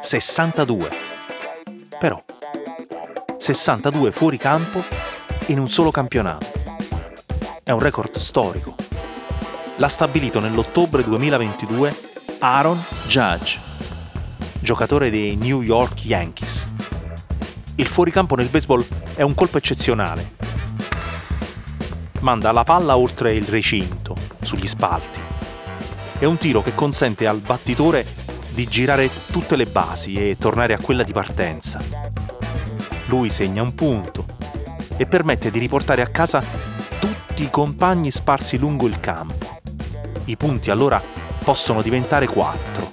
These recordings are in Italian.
62. Però 62 fuori campo in un solo campionato. È un record storico. L'ha stabilito nell'ottobre 2022 Aaron Judge, giocatore dei New York Yankees. Il fuoricampo nel baseball è un colpo eccezionale. Manda la palla oltre il recinto, sugli spalti. È un tiro che consente al battitore di girare tutte le basi e tornare a quella di partenza. Lui segna un punto e permette di riportare a casa tutti i compagni sparsi lungo il campo. I punti allora possono diventare quattro.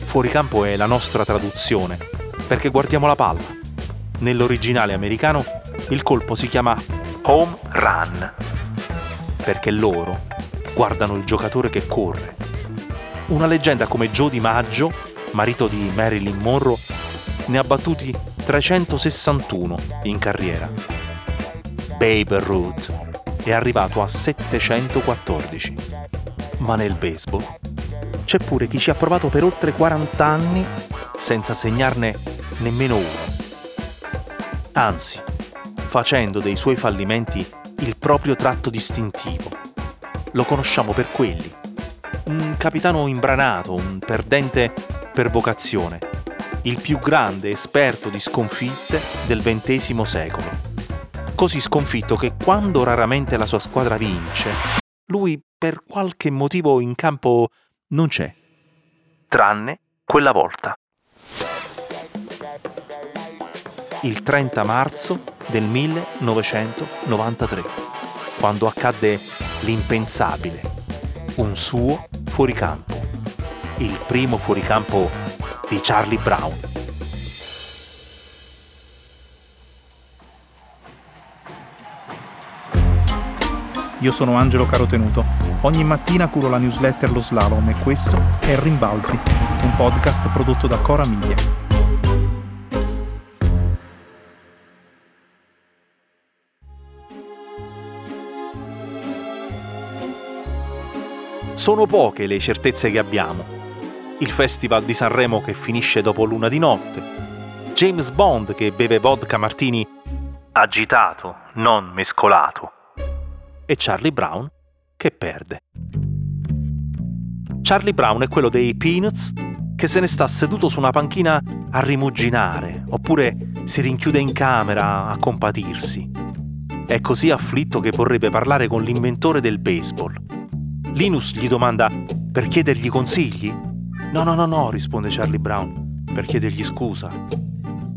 Fuoricampo è la nostra traduzione, perché guardiamo la palla. Nell'originale americano il colpo si chiama home run, perché loro guardano il giocatore che corre. Una leggenda come Joe DiMaggio, marito di Marilyn Monroe, ne ha battuti 361 in carriera. Babe Ruth è arrivato a 714. Ma nel baseball c'è pure chi ci ha provato per oltre 40 anni senza segnarne nemmeno uno. Anzi, facendo dei suoi fallimenti il proprio tratto distintivo. Lo conosciamo per quelli. Capitano imbranato, un perdente per vocazione, il più grande esperto di sconfitte del XX secolo. Così sconfitto che quando raramente la sua squadra vince, lui per qualche motivo in campo non c'è. Tranne quella volta. Il 30 marzo del 1993, quando accadde l'impensabile, un suo fuoricampo, il primo fuoricampo di Charlie Brown. Io sono Angelo Carotenuto. Ogni mattina curo la newsletter Lo Slalom e questo è Rimbalzi, un podcast prodotto da Cora Miglia. Sono poche le certezze che abbiamo. Il Festival di Sanremo che finisce dopo l'una di notte. James Bond che beve vodka martini agitato, non mescolato. E Charlie Brown che perde. Charlie Brown è quello dei Peanuts che se ne sta seduto su una panchina a rimuginare, oppure si rinchiude in camera a compatirsi. È così afflitto che vorrebbe parlare con l'inventore del baseball. Linus gli domanda per chiedergli consigli? No, no, no, no, risponde Charlie Brown, per chiedergli scusa.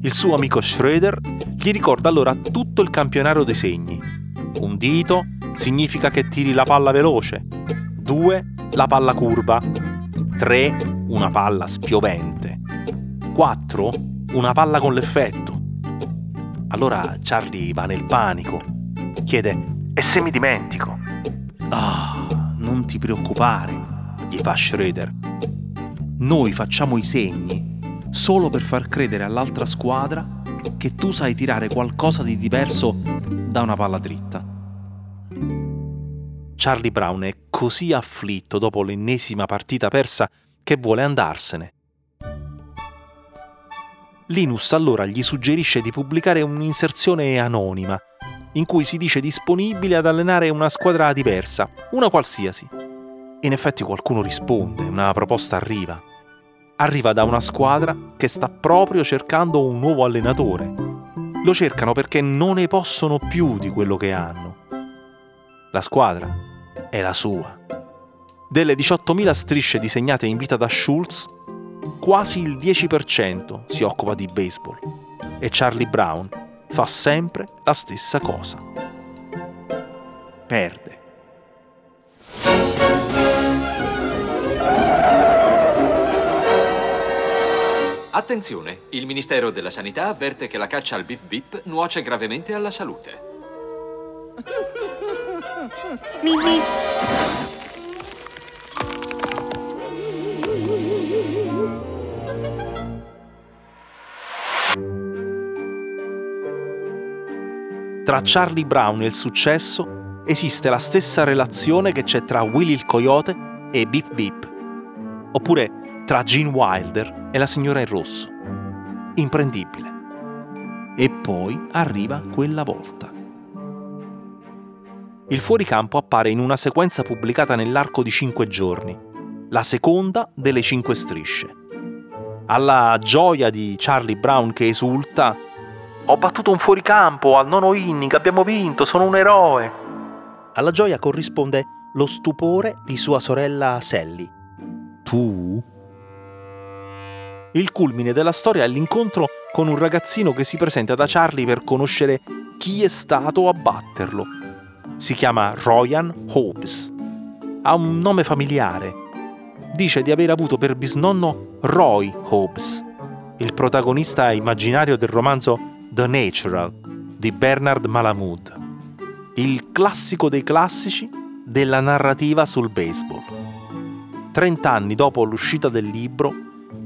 Il suo amico Schroeder gli ricorda allora tutto il campionario dei segni. Un dito significa che tiri la palla veloce. Due, la palla curva. Tre, una palla spiovente. Quattro, una palla con l'effetto. Allora Charlie va nel panico. Chiede, e se mi dimentico? Ah, ti preoccupare, gli fa Schroeder. Noi facciamo i segni solo per far credere all'altra squadra che tu sai tirare qualcosa di diverso da una palla dritta. Charlie Brown è così afflitto dopo l'ennesima partita persa che vuole andarsene. Linus allora gli suggerisce di pubblicare un'inserzione anonima in cui si dice disponibile ad allenare una squadra diversa, una qualsiasi. In effetti qualcuno risponde, una proposta arriva. Arriva da una squadra che sta proprio cercando un nuovo allenatore. Lo cercano perché non ne possono più di quello che hanno. La squadra è la sua. Delle 18.000 strisce disegnate in vita da Schultz, quasi il 10% si occupa di baseball. E Charlie Brown fa sempre la stessa cosa. Perde. Attenzione, il Ministero della Sanità avverte che la caccia al bip bip nuoce gravemente alla salute. Tra Charlie Brown e il successo esiste la stessa relazione che c'è tra Willy il Coyote e Beep Beep, oppure tra Gene Wilder e la signora in rosso. Imprendibile. E poi arriva quella volta. Il fuoricampo appare in una sequenza pubblicata nell'arco di cinque giorni, la seconda delle cinque strisce. Alla gioia di Charlie Brown che esulta ho battuto un fuoricampo al nono inning, abbiamo vinto, sono un eroe. Alla gioia corrisponde lo stupore di sua sorella Sally. Tu? Il culmine della storia è l'incontro con un ragazzino che si presenta da Charlie per conoscere chi è stato a batterlo. Si chiama Ryan Hobbes. Ha un nome familiare. Dice di aver avuto per bisnonno Roy Hobbes, il protagonista immaginario del romanzo The Natural di Bernard Malamud, il classico dei classici della narrativa sul baseball. Trent'anni dopo l'uscita del libro,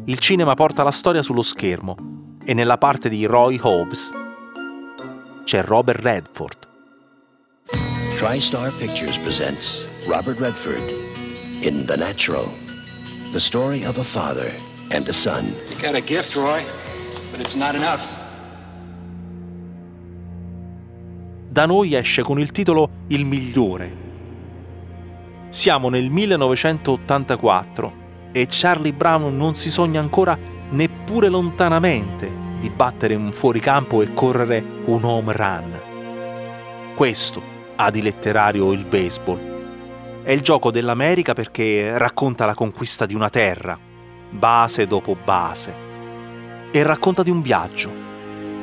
il cinema porta la storia sullo schermo e nella parte di Roy Hobbs c'è Robert Redford. TriStar Pictures presents Robert Redford in The Natural, the story of a father and a son. You got a gift, Roy, but it's not enough. Da noi esce con il titolo Il migliore. Siamo nel 1984 e Charlie Brown non si sogna ancora neppure lontanamente di battere un fuoricampo e correre un home run. Questo ha di letterario il baseball. È il gioco dell'America perché racconta la conquista di una terra, base dopo base, e racconta di un viaggio,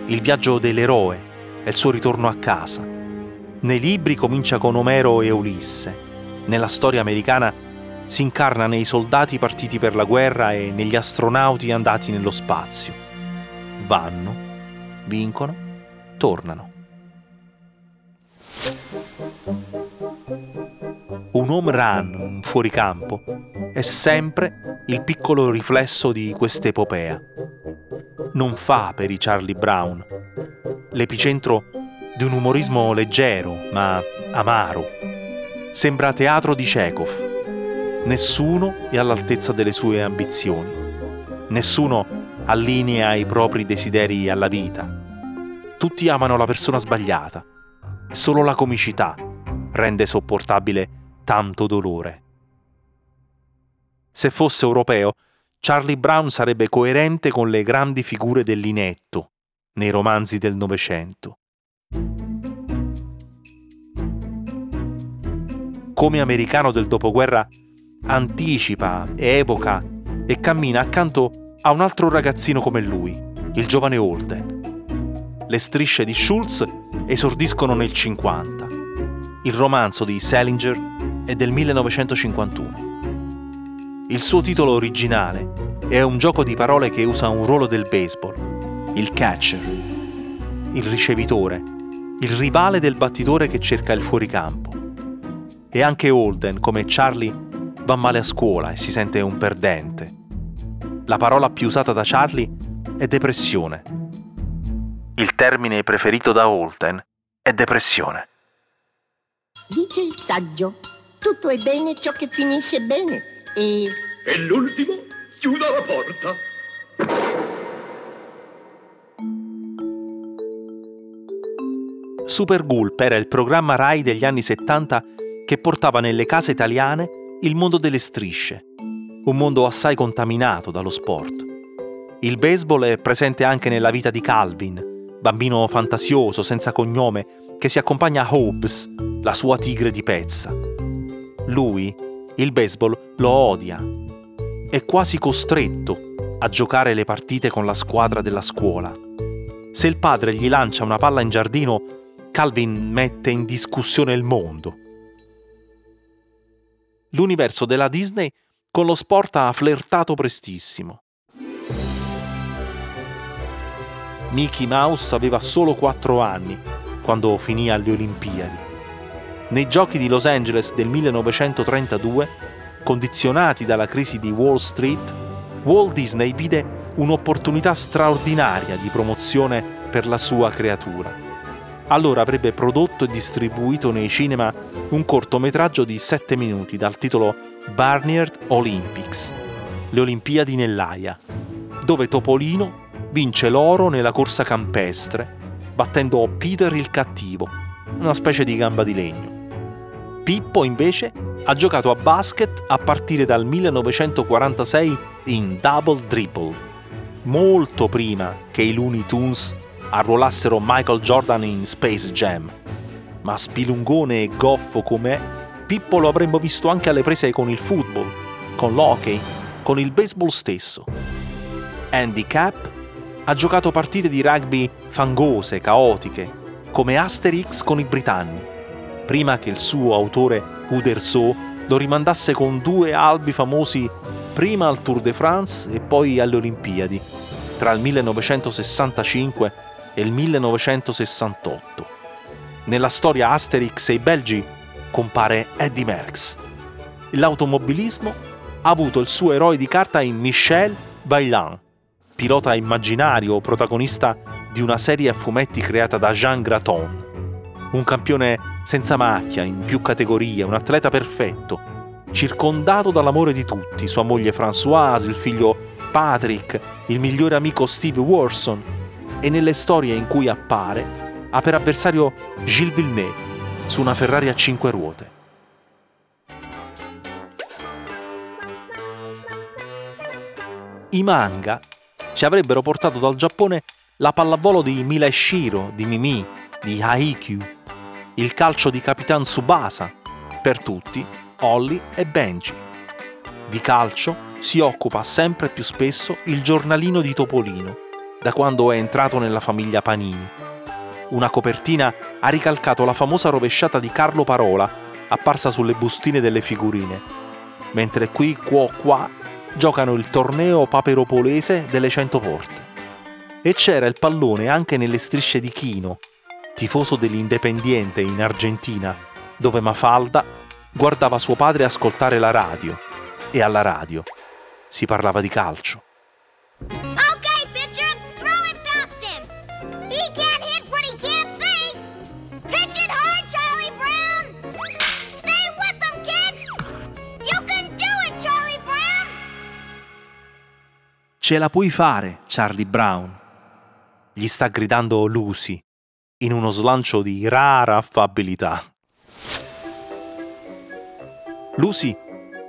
il viaggio dell'eroe, è il suo ritorno a casa. Nei libri comincia con Omero e Ulisse. Nella storia americana si incarna nei soldati partiti per la guerra e negli astronauti andati nello spazio. Vanno, vincono, tornano. Un home run, un fuoricampo, è sempre il piccolo riflesso di quest'epopea. Non fa per i Charlie Brown, l'epicentro di un umorismo leggero ma amaro. Sembra teatro di Chekhov. Nessuno è all'altezza delle sue ambizioni. Nessuno allinea i propri desideri alla vita. Tutti amano la persona sbagliata solo la comicità rende sopportabile tanto dolore. Se fosse europeo, Charlie Brown sarebbe coerente con le grandi figure dell'inetto, nei romanzi del Novecento. Come americano del dopoguerra anticipa, evoca e cammina accanto a un altro ragazzino come lui, il giovane Holden. Le strisce di Schultz esordiscono nel 50. Il romanzo di Salinger è del 1951. Il suo titolo originale è un gioco di parole che usa un ruolo del baseball, il catcher, il ricevitore, il rivale del battitore che cerca il fuoricampo. E anche Holden, come Charlie, va male a scuola e si sente un perdente. La parola più usata da Charlie è depressione. Il termine preferito da Holden è depressione. Dice il saggio, tutto è bene ciò che finisce bene e... E l'ultimo chiuda la porta. Super Gulp era il programma RAI degli anni 70 che portava nelle case italiane il mondo delle strisce, un mondo assai contaminato dallo sport. Il baseball è presente anche nella vita di Calvin, bambino fantasioso, senza cognome, che si accompagna a Hobbes, la sua tigre di pezza. Lui, il baseball, lo odia. È quasi costretto a giocare le partite con la squadra della scuola. Se il padre gli lancia una palla in giardino, Calvin mette in discussione il mondo. L'universo della Disney con lo sport ha flirtato prestissimo. Mickey Mouse aveva solo 4 anni quando finì alle Olimpiadi. Nei giochi di Los Angeles del 1932, condizionati dalla crisi di Wall Street, Walt Disney vide un'opportunità straordinaria di promozione per la sua creatura. allora avrebbe prodotto e distribuito nei cinema un cortometraggio di 7 minuti dal titolo Barnyard Olympics, le Olimpiadi nell'Aia, dove Topolino vince l'oro nella corsa campestre, battendo Peter il cattivo, una specie di gamba di legno. Pippo invece ha giocato a basket a partire dal 1946 in Double Dribble, molto prima che i Looney Tunes arruolassero Michael Jordan in Space Jam. Ma spilungone e goffo com'è, Pippo lo avremmo visto anche alle prese con il football, con l'hockey, con il baseball stesso. Andy Cap ha giocato partite di rugby fangose, caotiche, come Asterix con i britanni, prima che il suo autore Uderso lo rimandasse con due albi famosi prima al Tour de France e poi alle Olimpiadi, tra il 1965 e il 1968. Nella storia Asterix e i Belgi compare Eddie Merckx. L'automobilismo ha avuto il suo eroe di carta in Michel Vaillant, pilota immaginario protagonista di una serie a fumetti creata da Jean Graton. Un campione senza macchia, in più categorie, un atleta perfetto, circondato dall'amore di tutti, sua moglie Françoise, il figlio Patrick, il migliore amico Steve Warson e nelle storie in cui appare ha per avversario Gilles Villeneuve su una Ferrari a cinque ruote. I manga ci avrebbero portato dal Giappone la pallavolo di Mila Shiro, di Mimi, di Haikyuu, il calcio di Capitan Tsubasa, per tutti Holly e Benji. Di calcio si occupa sempre più spesso il giornalino di Topolino, da quando è entrato nella famiglia Panini. Una copertina ha ricalcato la famosa rovesciata di Carlo Parola, apparsa sulle bustine delle figurine, mentre qui, qua, qua giocano il torneo paperopolese delle cento porte. E c'era il pallone anche nelle strisce di Chino, tifoso dell'Independiente in Argentina, dove Mafalda guardava suo padre ascoltare la radio. E alla radio si parlava di calcio. Ce la puoi fare, Charlie Brown. Gli sta gridando Lucy in uno slancio di rara affabilità. Lucy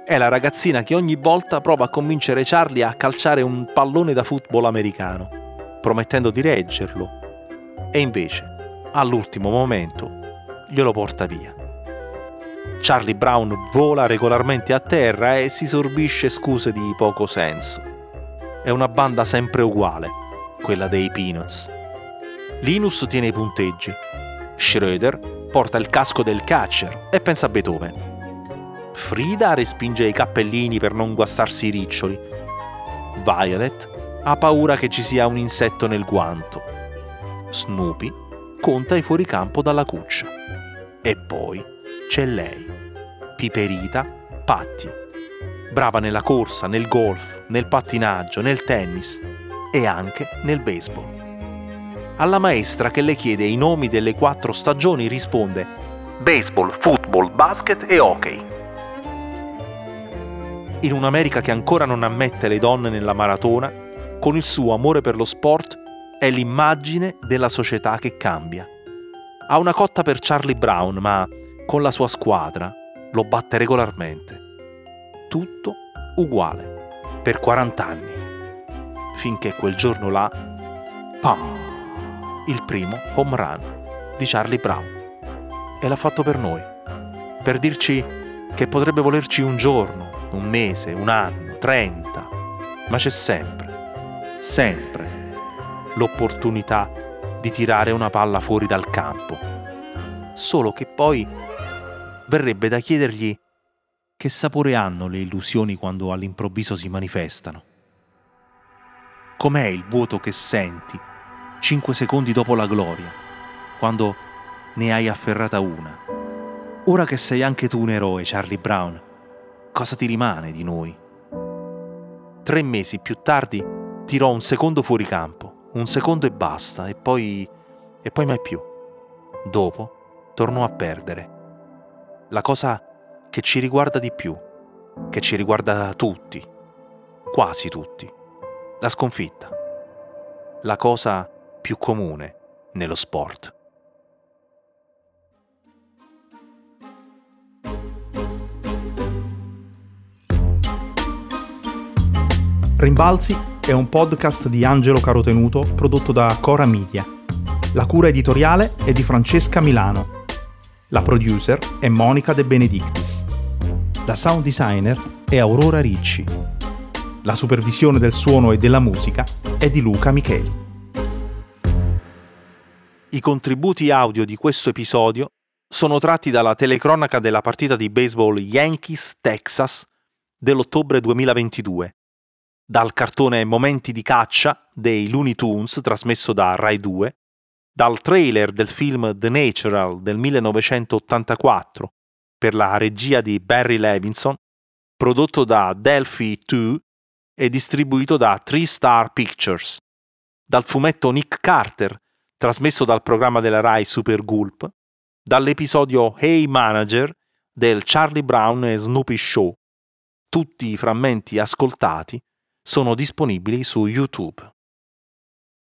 è la ragazzina che ogni volta prova a convincere Charlie a calciare un pallone da football americano, promettendo di reggerlo, e invece, all'ultimo momento, glielo porta via. Charlie Brown vola regolarmente a terra e si sorbisce scuse di poco senso. È una banda sempre uguale, quella dei Peanuts. Linus tiene i punteggi. Schroeder porta il casco del catcher e pensa a Beethoven. Frida respinge i cappellini per non guastarsi i riccioli. Violet ha paura che ci sia un insetto nel guanto. Snoopy conta i fuoricampo dalla cuccia. E poi c'è lei, Piperita Patti. Brava nella corsa, nel golf, nel pattinaggio, nel tennis e anche nel baseball. Alla maestra che le chiede i nomi delle quattro stagioni risponde baseball, football, basket e hockey. In un'America che ancora non ammette le donne nella maratona, con il suo amore per lo sport è l'immagine della società che cambia. Ha una cotta per Charlie Brown, ma con la sua squadra lo batte regolarmente. Tutto uguale, per 40 anni. Finché quel giorno là, pam, il primo home run di Charlie Brown. E l'ha fatto per noi, per dirci che potrebbe volerci un giorno, un mese, un anno, trenta, ma c'è sempre, sempre l'opportunità di tirare una palla fuori dal campo. Solo che poi verrebbe da chiedergli che sapore hanno le illusioni quando all'improvviso si manifestano. Com'è il vuoto che senti cinque secondi dopo la gloria, quando ne hai afferrata una? Ora che sei anche tu un eroe, Charlie Brown, cosa ti rimane di noi? Tre mesi più tardi tirò un secondo fuoricampo, un secondo e basta, e poi... e poi mai più. dopo tornò a perdere. La cosa che ci riguarda di più, che ci riguarda tutti, quasi tutti, la sconfitta. La cosa più comune nello sport. Rimbalzi è un podcast di Angelo Carotenuto prodotto da Cora Media. La cura editoriale è di Francesca Milano. La producer è Monica De Benedictis. La sound designer è Aurora Ricci. La supervisione del suono e della musica è di Luca Micheli. I contributi audio di questo episodio sono tratti dalla telecronaca della partita di baseball Yankees-Texas dell'ottobre 2022 dal cartone Momenti di caccia dei Looney Tunes trasmesso da Rai 2, dal trailer del film The Natural del 1984 per la regia di Barry Levinson, prodotto da Delphi 2 e distribuito da Three Star Pictures, dal fumetto Nick Carter trasmesso dal programma della Rai Super Gulp, dall'episodio Hey Manager del Charlie Brown e Snoopy Show, tutti i frammenti ascoltati sono disponibili su YouTube.